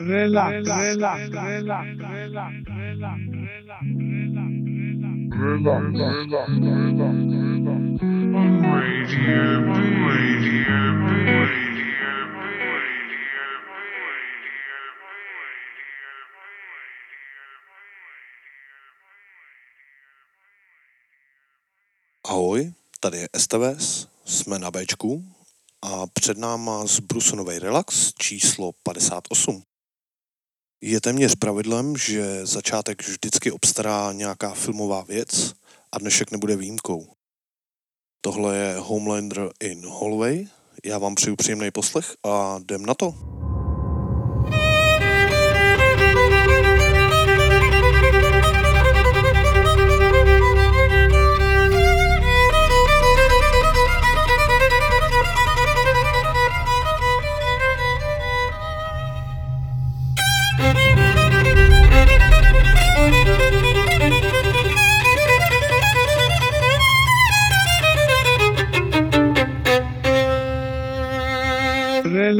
relax, relax, relax, relax, relax, relax, Radio B. Radio B. Ahoj, tady je STVS, jsme na Bčku a před náma z Brusonovej Relax číslo 58. Je téměř pravidlem, že začátek vždycky obstará nějaká filmová věc a dnešek nebude výjimkou. Tohle je Homelander in Hallway, já vám přeju příjemný poslech a jdem na to.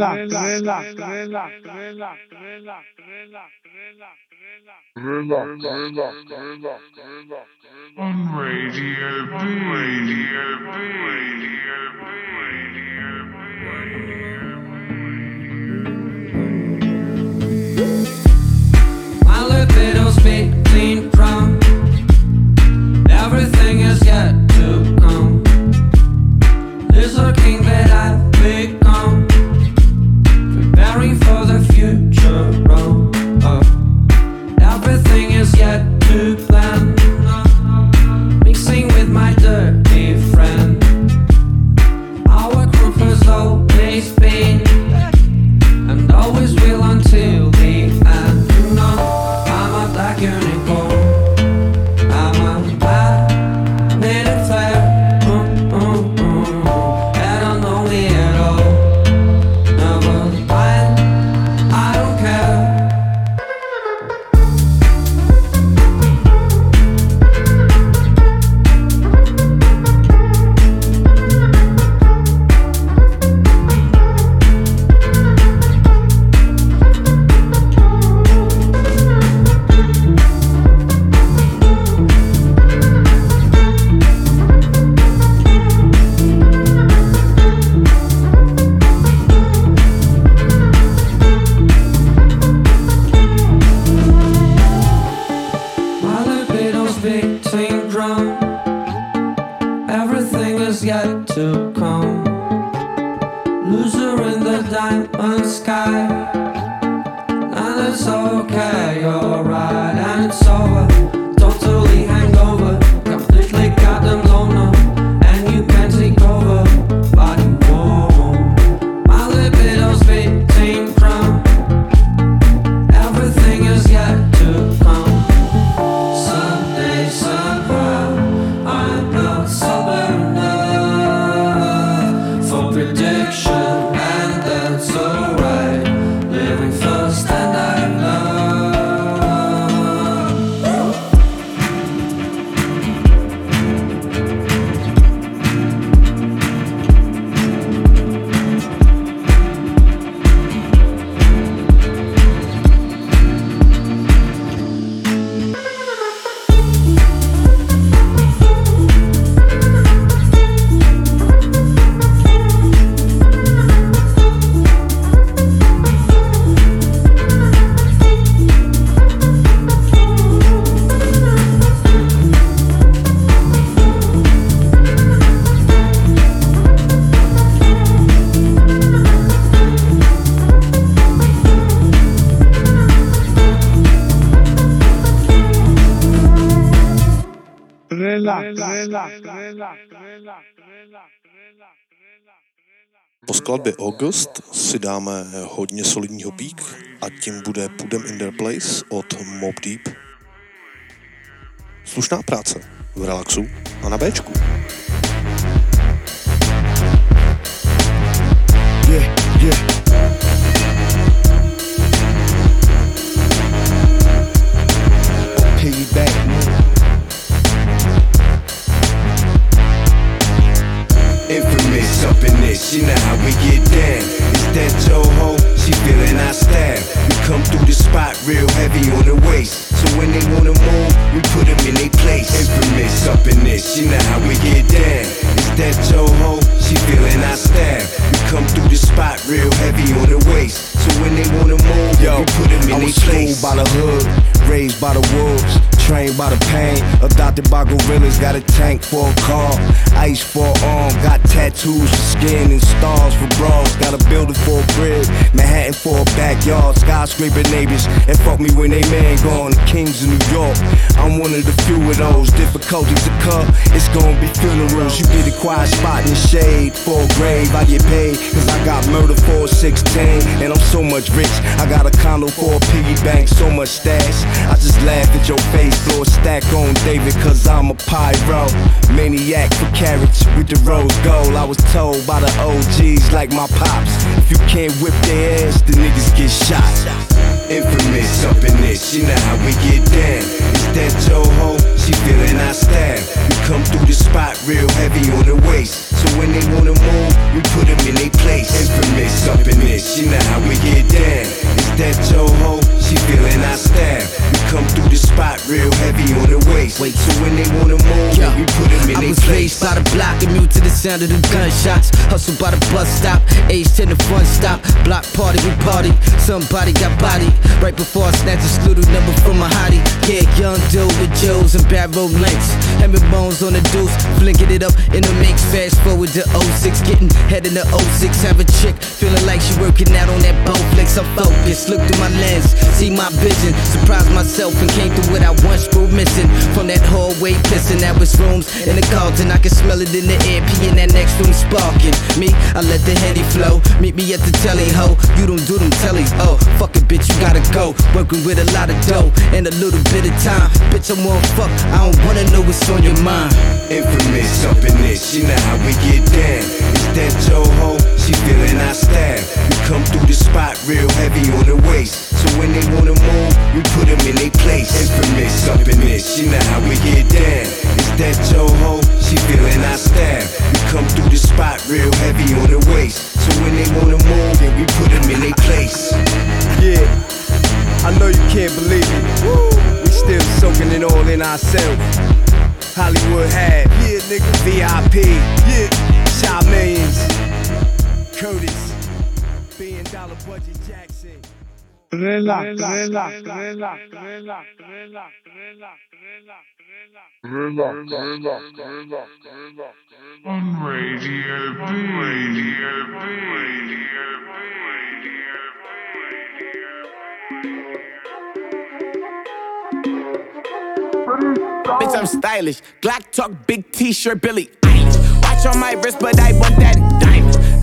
Relax, relax, relax, relax, relax, relax, relax, On Radio B. Radio B. Radio B. Radio My libido's beating drum. Everything is yet to come. There's a king Po skladbě August si dáme hodně solidního pík a tím bude Pudem in their place od Mob Deep. Slušná práce v relaxu a na Bčku. Yeah, yeah. This, you know how we get down. It's that Toho, she feeling our style. We come through the spot real heavy on the waist. So when they wanna move, we put them in their place. Infamous up in this, you know how we get down. Is that your hoe? She feeling our style. We come through the spot real heavy on the waist. So when they wanna move, Yo, we put them in their was schooled place. by the hood, raised by the wolves, trained by the pain, adopted by gorillas, got a tank for a car, ice for a arm, got tattoos for skin and stars for bras, got a building for a crib, Manhattan for a backyard, skyscraper neighbors, and fuck me when they man gone, the kings of New York. I'm one of the few of those difficulties to come. It's gonna be funerals. You quiet spot in shade full grave. I get paid, cause I got murder for 16. And I'm so much rich. I got a condo for a piggy bank, so much stash. I just laugh at your face, throw a stack on David, cause I'm a pyro. Maniac for carrots with the rose gold. I was told by the OGs like my pops. If you can't whip their ass, the niggas get shot. Infamous up in this, you know how we get down. Is that hoe? She feeling our style. We come through the spot real heavy on the waist. So when they wanna move, we put them in their place. Infamous up in this, you know how we get down. That hoe? She feeling our style. We come through the spot real heavy on the waist. Wait. so when they wanna move, Yo, we put them in I their was place. raised by the block, immune to the sound of the gunshots. Hustle by the bus stop, age 10 the front stop. Block party, we party. Somebody got body. Right before I snatch a scooter number from a hottie. Yeah, young dude with Joes and barrel lengths. Having bones on the deuce, flinking it up in the mix. Fast forward to 06, getting head in the 06. Have a chick feeling like she working out on that boat flex. I'm focused, look through my lens, see my vision. Surprised myself and came through what I once grew missing. From that hallway pissing, that was rooms in the Carlton. I can smell it in the air, pee in that next room sparking. Me, I let the henny flow. Meet me at the telly ho. You don't do them tellies. Oh, fuck it, bitch, you gotta go. Working with a lot of dough and a little bit of time. Bitch, I'm on fuck. I don't wanna know what's on your mind. Infamous up in this, you know how we get down. Is that your hoe? She feeling our style. We come through the spot real heavy on the waist. So when they wanna move, we put them in their place. Infamous up in this, you know how we get down. Is that your hoe? She feeling our style. We come through the spot real heavy on the waist. So when they wanna move, then we put them in their place. Yeah, I know you can't believe it. We still soaking it all in ourselves. Hollywood had, yeah, nigga. VIP, yeah. Shot millions. Curtis, billion dollar budget Jackson. Relax, relax, relax, relax, relax, relax, relax, On Radio B. Radio B. Radio Bitch, I'm stylish. Glock talk, big t-shirt, Billie Eilish. Watch on my wrist, but I want that diamond.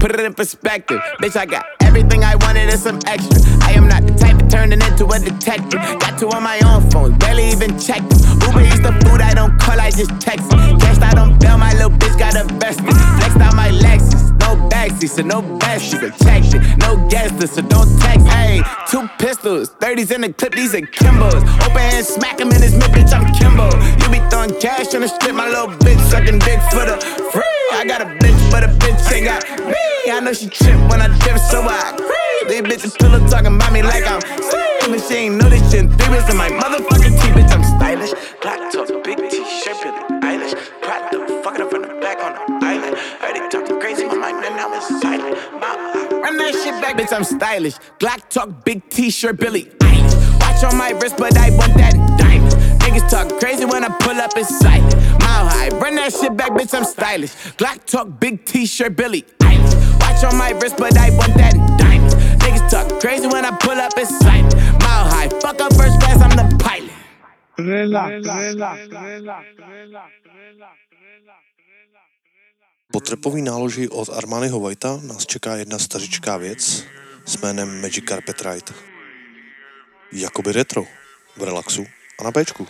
Put it in perspective, bitch. I got everything I wanted and some extra. I am not the type of turning into a detective. Got two on my own phone, barely even check them. Uber eats the food I don't call, I just text it. Cashed out on bail, my little bitch got invested. Flexed out my Lexus, no backseat, so no besties. I checked it, no guesses, so don't text. Hey, two pistols, 30s in the clip, these are Kimbos. Open hand, smack him in his mid, bitch. I'm Kimbo. You be throwing cash on the strip, my little bitch sucking dick for the free. I got a bitch, but a bitch ain't got me. I know she trip when I drip, so I. These bitches pillow talking about me like I'm slim. And she ain't know this shit in three weeks in my motherfucking teeth, bitch. I'm stylish. Black top, big t-shirt, Billie Eilish. Pride the fucking up from the back on the island. Heard they talking crazy, my mind and it's silent. My- Run that shit back, bitch. I'm stylish. Glock talk, big t-shirt, Billie Eilish. Watch on my wrist, but I want that diamond. Niggas talk crazy when I pull up in sight. Mile high, run that shit back, bitch. I'm stylish. Glock talk, big t-shirt, Billie Eilish. Watch on my wrist, but I want that diamond. Niggas talk crazy when I pull up in sight. Mile high, fuck up first class, I'm the pilot. Po trepový náloži od Armányho Whitea nás čeká jedna stařičká věc s jménem Magic Carpet Ride. Jakoby retro, v relaxu a na Bčku.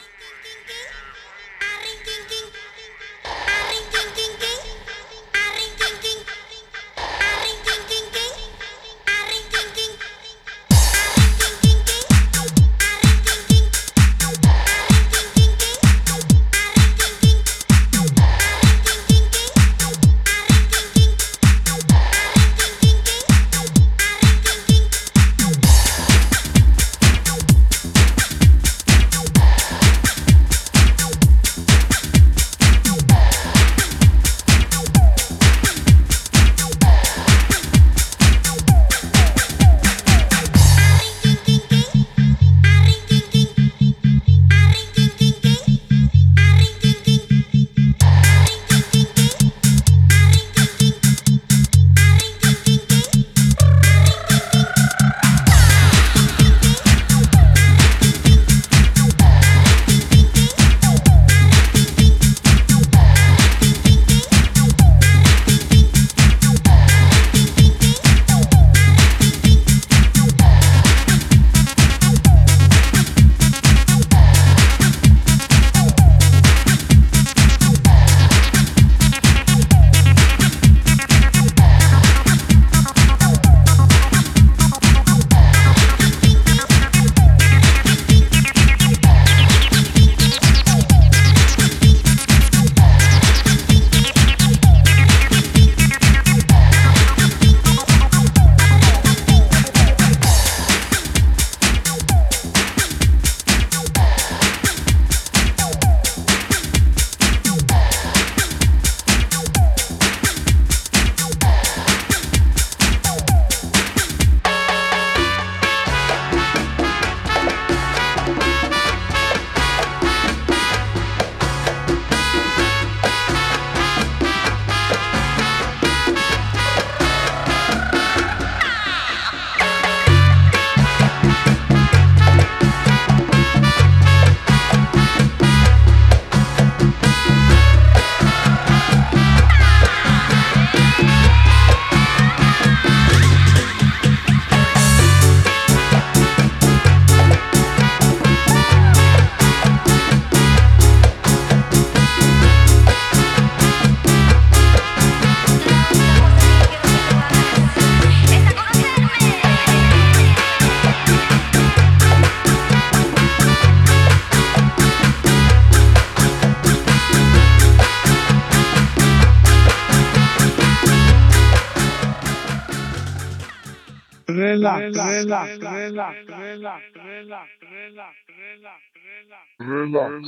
On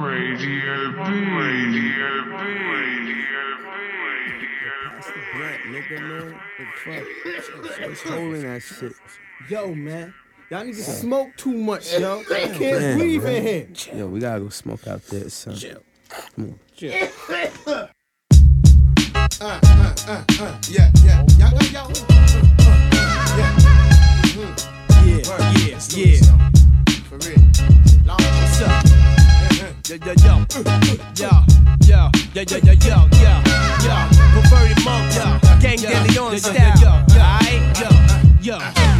Radio B. Radio B. Radio nigga. What's holding that shit? Yo, man. Y'all need to smoke too much, yo. I can't Man, breathe man. in here. Yo, we gotta go smoke out there, son. Come on. Uh, uh, uh, yeah, yeah. Y'all y'all. Yeah. Yeah, yeah, yeah. Yo, yo, yo. Yo, yo, yo, yo, yo, yo, yo, yo. Perverted monk, yo. Gang Leon style. Yo, yo.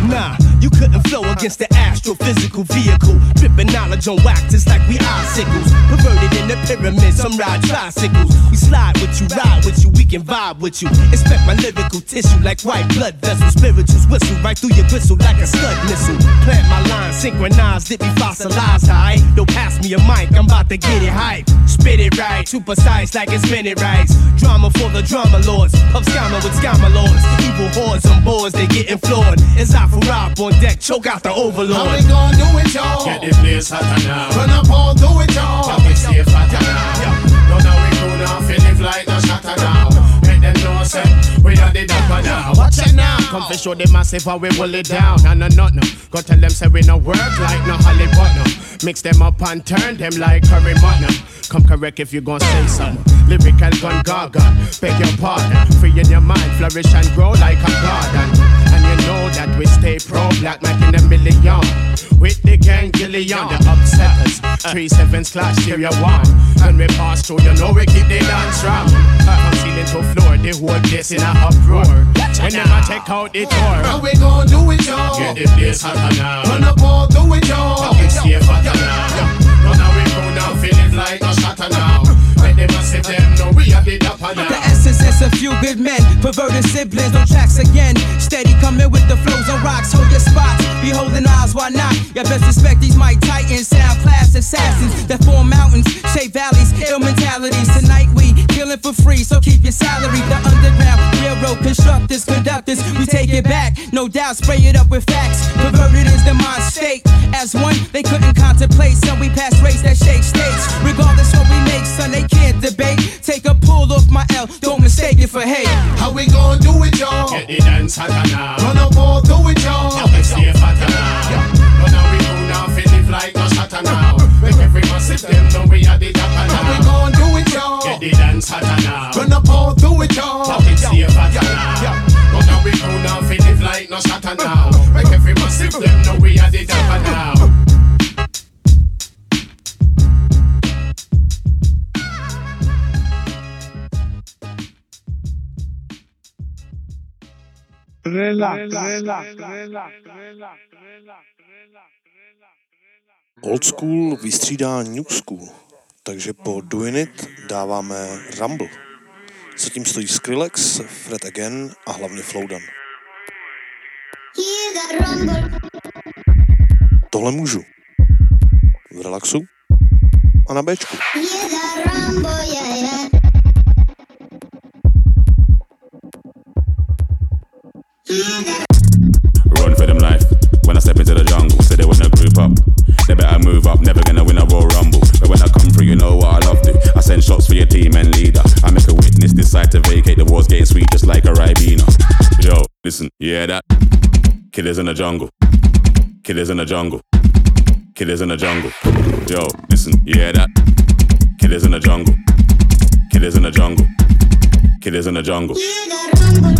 Nah, you couldn't flow against the astrophysical vehicle. Dripping knowledge on it's like we icicles. Perverted in the pyramid, some ride tricycles. We slide with you, ride with you, we can vibe with you. Inspect my lyrical tissue like white blood vessels. Spirituals whistle right through your gristle like a scud missile. Plant my line, synchronized, it be fossilized high. Don't pass me a mic, I'm about to get it hype. Spit it right, too precise like it's minute rights. Drama for the drama lords, pub scammer with scammer lords. Evil hordes on boards, they getting floored. It's out for rob on deck, choke out the overlord. How we do it, y'all? Get the place hotter now. Run up all, do it, y'all. Pocket safe hotter now. None of we crew now, it like no shatter now. Make them know, say, we are the dapper now. Watch it now. Come to show the massive how we pull it down. And no, not no. Go tell them, say, we no work like no Hollywood, no. Mix them up and turn them like curry mutton. Come correct if you gon' say something. Lyrical gun gaga, beg your pardon. Free in your mind, flourish and grow like a garden. Know that we stay pro black, making a million. With the gang Gillian, the upsetters. Three sevens clash, stereo one. When we pass through, you know we keep the dance strong. From ceiling to floor, the whole place in a uproar. When them a take out the door. How we gon' do it, y'all? Get the place hotter now. Run up all, do it, y'all. Pocket safe hotter now. Of we crew now, feeling like no shatter now. When them a say them, know we are the dapper now. A few good men, perverted siblings on tracks again. Steady coming with the flows on rocks, hold your spots. Be holding eyes, why not? You best respect these Mike Titans, sound class assassins that form mountains, shape valleys, ill mentalities. Tonight we killing for free, so keep your salary. The underground railroad constructors, conductors, we take it back. No doubt, spray it up with facts. Perverted is the mind state. As one, they couldn't contemplate, so we pass race that shake states. Pull off my L, don't mistake it for hate. How we gon' do it, y'all? Get the dance hotter now. Run up all, do it, y'all. Pocket safe hotter now. Run a we crew now, feel it like no shatter now. Make every massive them know we are the dapper now. How we gon' do it, y'all? Get the dance hotter now. Run up all, do it, y'all. Pocket safe hotter now. Run a we crew now, feel it like no shatter now. Old school vystřídá new school, takže po Doing It dáváme Rumble. Zatím stojí Skrillex, Fred Again a hlavně Flowdan. Tohle můžu. V relaxu a na Bčku. Run for them life. When I step into the jungle, say they wanna group up. They better move up, never gonna win a Royal Rumble. But when I come through, you know what I love to. I send shots for your team and leader. I make a witness decide to vacate. The war's getting sweet just like a Ribena. Yo, listen, yeah that? Killers in the jungle. Killers in the jungle. Killers in the jungle. Yo, listen, yeah that? Killers in the jungle. Killers in the jungle. Killers in the jungle.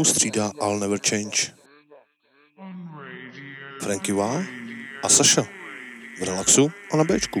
Karmu střídá I'll Never Change. Franky Vá a Saša v relaxu a na Bčku.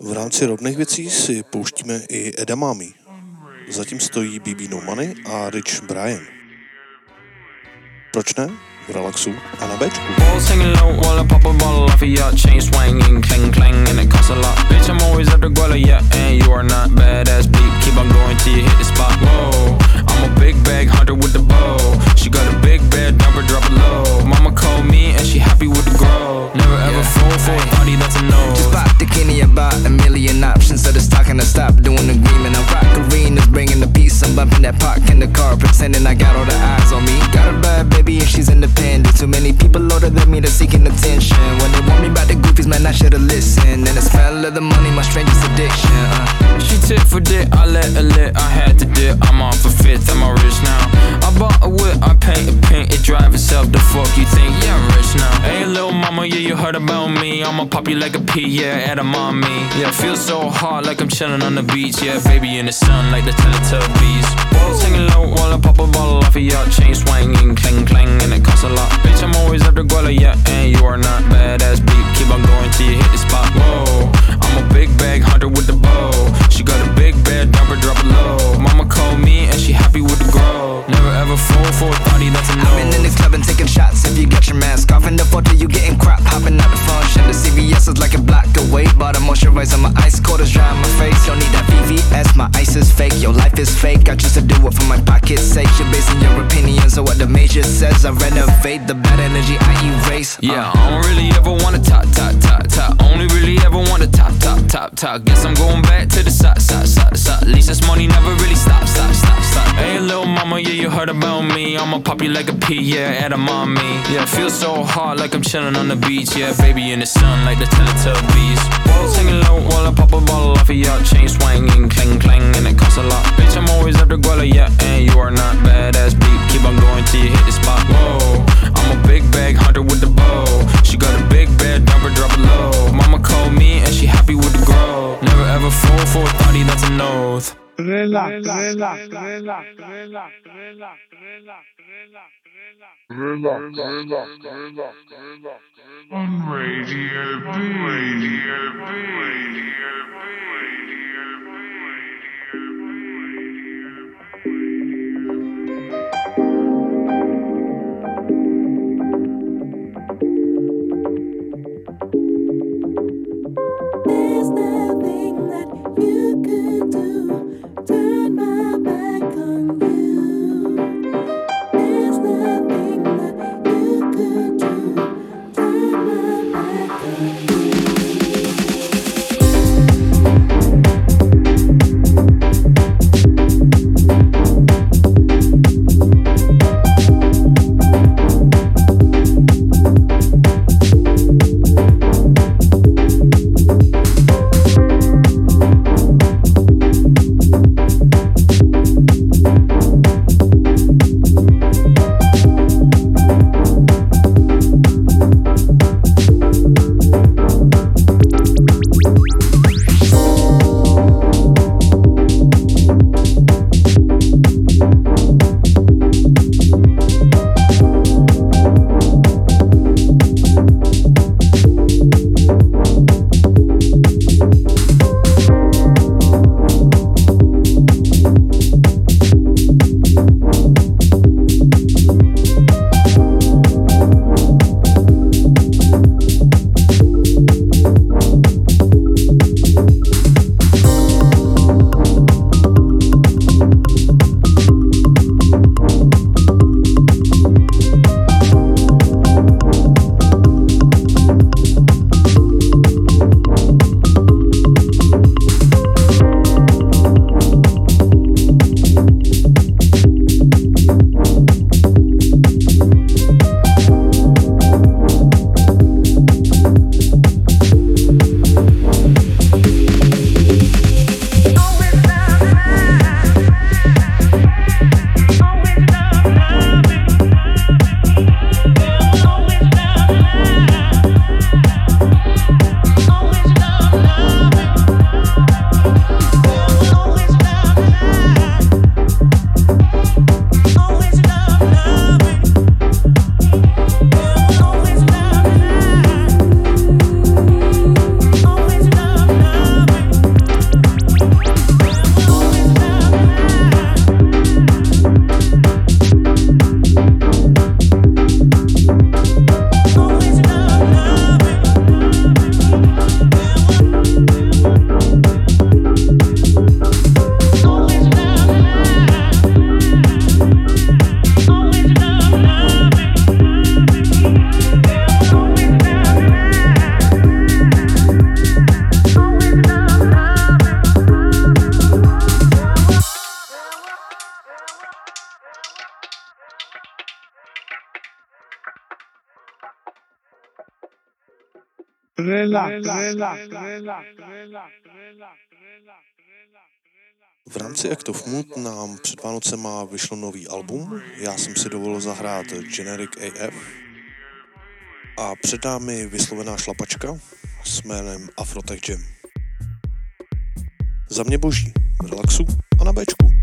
V rámci rovných věcí si pouštíme i Edamami. Zatím stojí BB No Money a Rich Brian. Proč ne? v relaxu a na Bčku. She got a big bed, number drop it low. Mama called me and she happy with the grow. Never ever fall for a party that's a no. Just pop the Kenny about a million options. So just talking to stop doing the agreement. I rock arenas, bringing the peace. I'm bumping that park in the car, pretending I got all the eyes on me. Got a bad baby and she's independent. Too many people older than me, they're seeking attention. When they want me about the goofies, man, I should've listened. And the smell of the money, my strangest addiction. Uh. She tit for dick, I let her lit, I had to dip. I'm on for fifth, I'm all rich now. I bought a whip, I paint a think it drives itself. The fuck you think? Yeah, I'm rich now. Hey, little mama, yeah, you heard about me. I'ma pop you like a pea, yeah, at a mommy. Yeah, feel so hot like I'm chilling on the beach. Yeah, baby in the sun like the Teletubbies. Whoa. Singing low while I pop a bottle off of your chain swinging, clang clang, and it costs a lot. Bitch, I'm always up the guala, yeah, and you are not badass. Beep, keep on going till you hit the spot. Whoa, I'm a big bag hunter with the bow. She got a big a number, drop low. Mama called me and she happy with the grow. Never ever fall for a thotty, that's a no. I've been in this club and taking shots. If you got your mask off in the photo, you getting crap. Hopping out the front, shut the CVS is like a block away. Bought a moisturizer, my ice cold is dry on my face. Don't need that VVS, my ice is fake. Your life is fake. I choose to do it for my pocket's sake. You're basing your opinions on what the major says. I renovate the bad energy I erase. Uh. Yeah. I don't really ever wanna talk, talk, talk, talk. Only really ever wanna top, top, top, top. Guess I'm going back to the side, side, side, side. At least this money never really stop, stop, stop, stop. Hey, little mama, yeah, you heard about me. I'ma pop you like a pea, yeah, at a mommy. Yeah, feel so hot like I'm chilling on the beach. Yeah, baby in the sun like the Teletubbies. Walls hanging low while I pop a bottle off of your chain swinging, clang, clang, and it costs a lot. Bitch, I'm always after Guala, yeah, and you are not badass beat. Keep on going till you hit the spot. Whoa, I'm a big bag hunter with the bow. She got a big bed, number drop it low. Mama called me and she happy with grow. Never ever fall for a thotty, that's an oath. Relax, relax, relax, relax, relax, relax, On Radio B. Radio B. Radio There's that you could do. Turn my back on you. Relax, relax, relax, relax, V rámci Act of Mood nám před Vánocema vyšlo nový album. Já jsem si dovolil zahrát Generic AF. A před námi vyslovená šlapačka s jménem Afrotech Jam. Za mě boží, relaxu a na Bčku.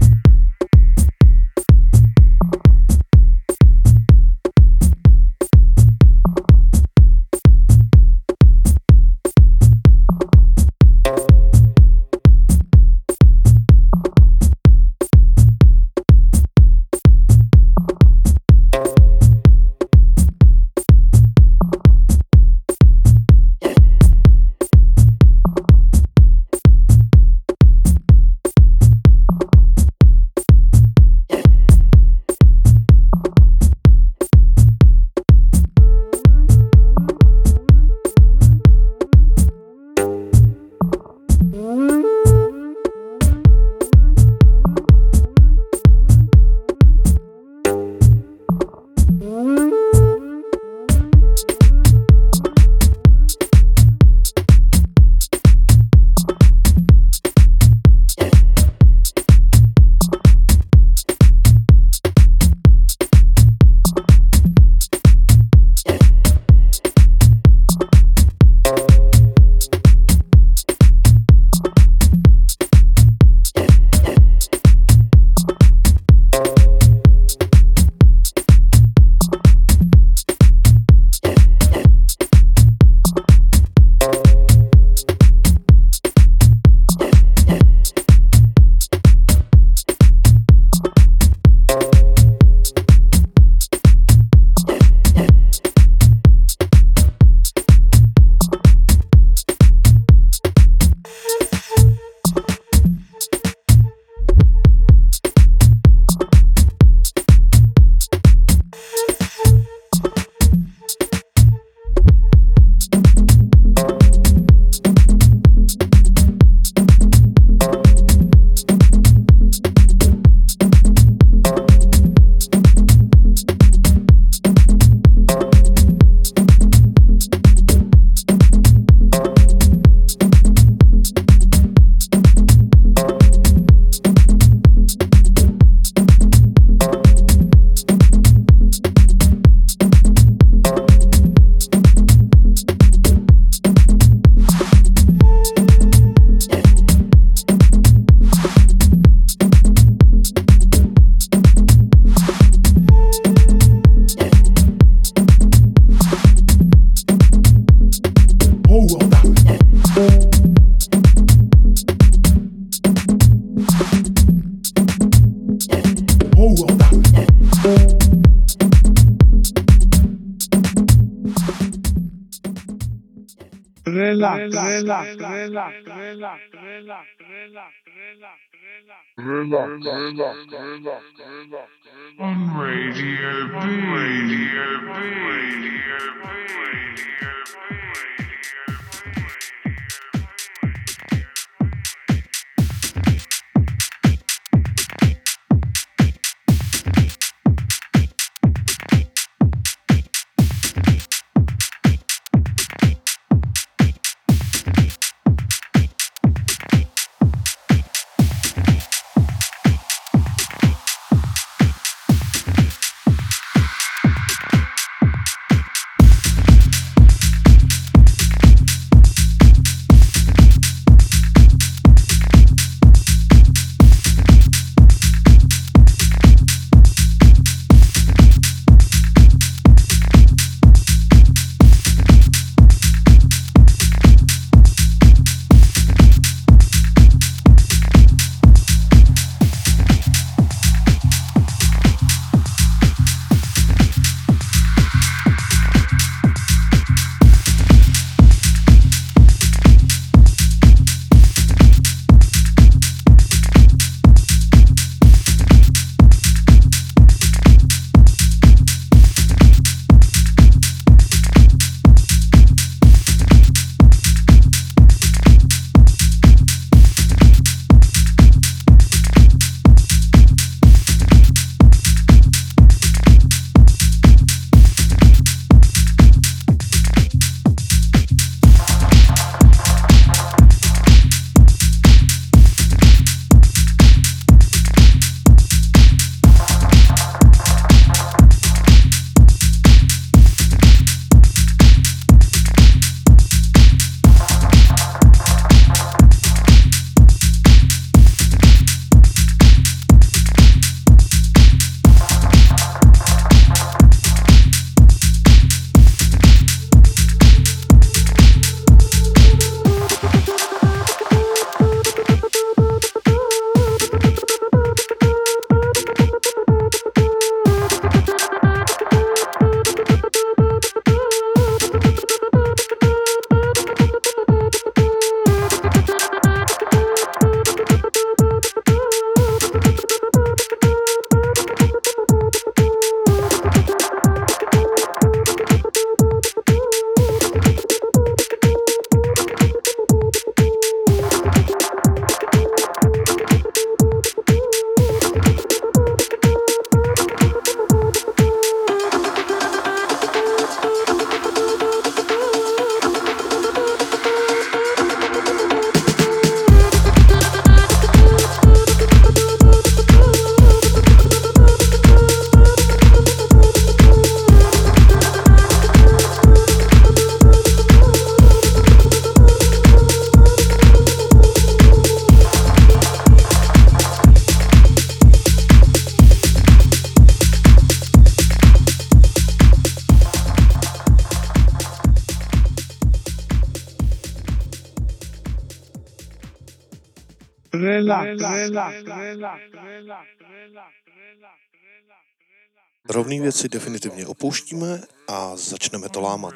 Rovný věci definitivně opouštíme a začneme to lámat.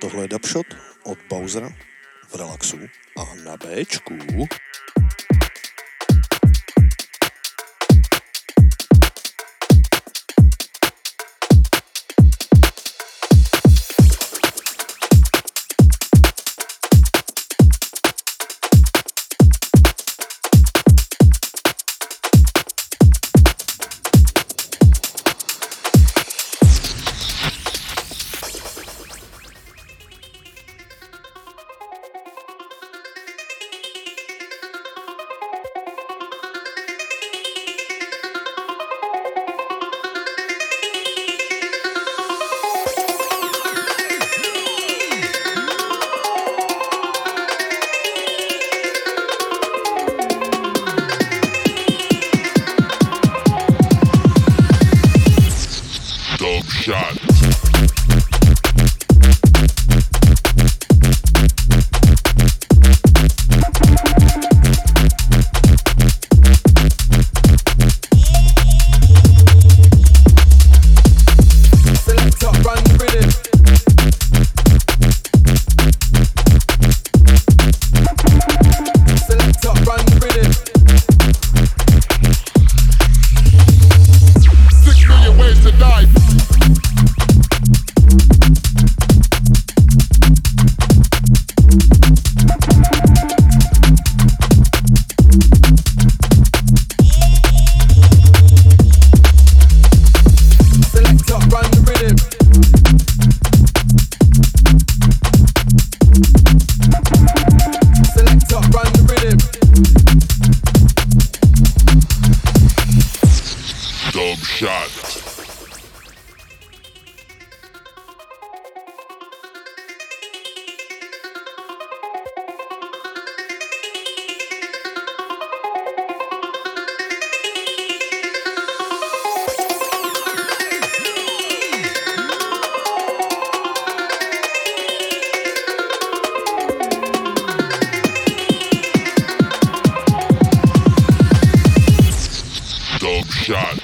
Tohle je Dubshot od Bowsera v relaxu a na Bčku. Shot.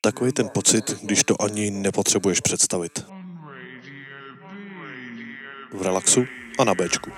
Takový ten pocit, když to ani nepotřebuješ představit. V relaxu a na Bčku.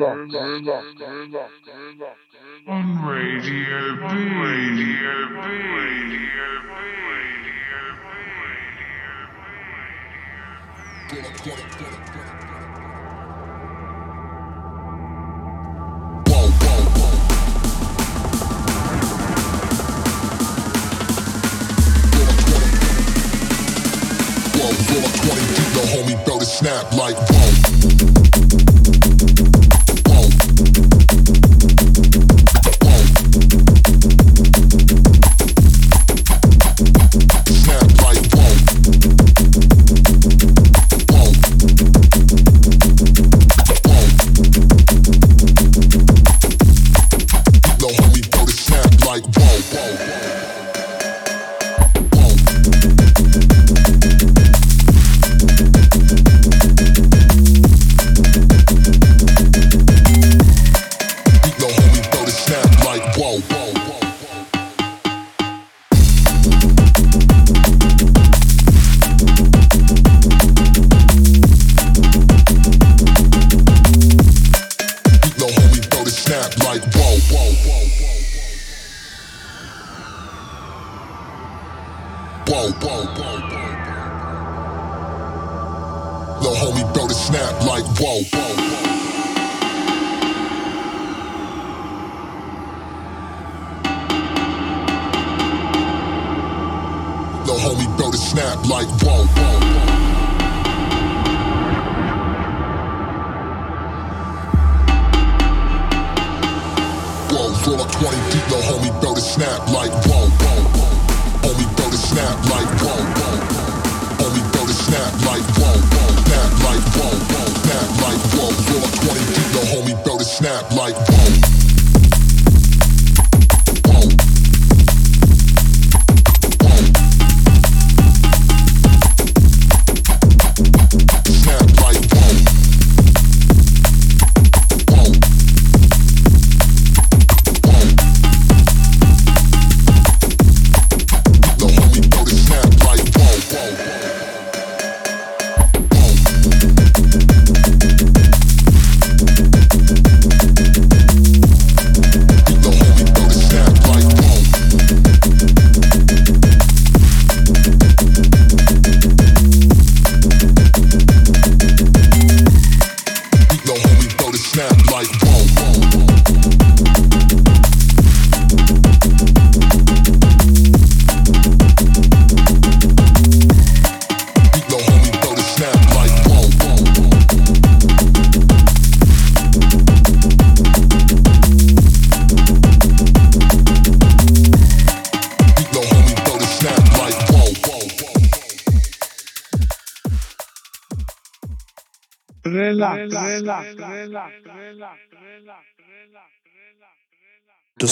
Box. On Radio B. Radio B. Radio B. Radio B. Get it, get it, get it. snap like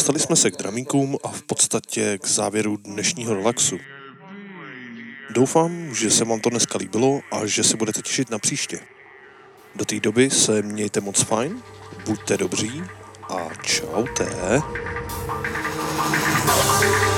Dostali jsme se k dramíkům a v podstatě k závěru dnešního relaxu. Doufám, že se vám to dneska líbilo a že se budete těšit na příště. Do té doby se mějte moc fajn, buďte dobří a čaute. thank you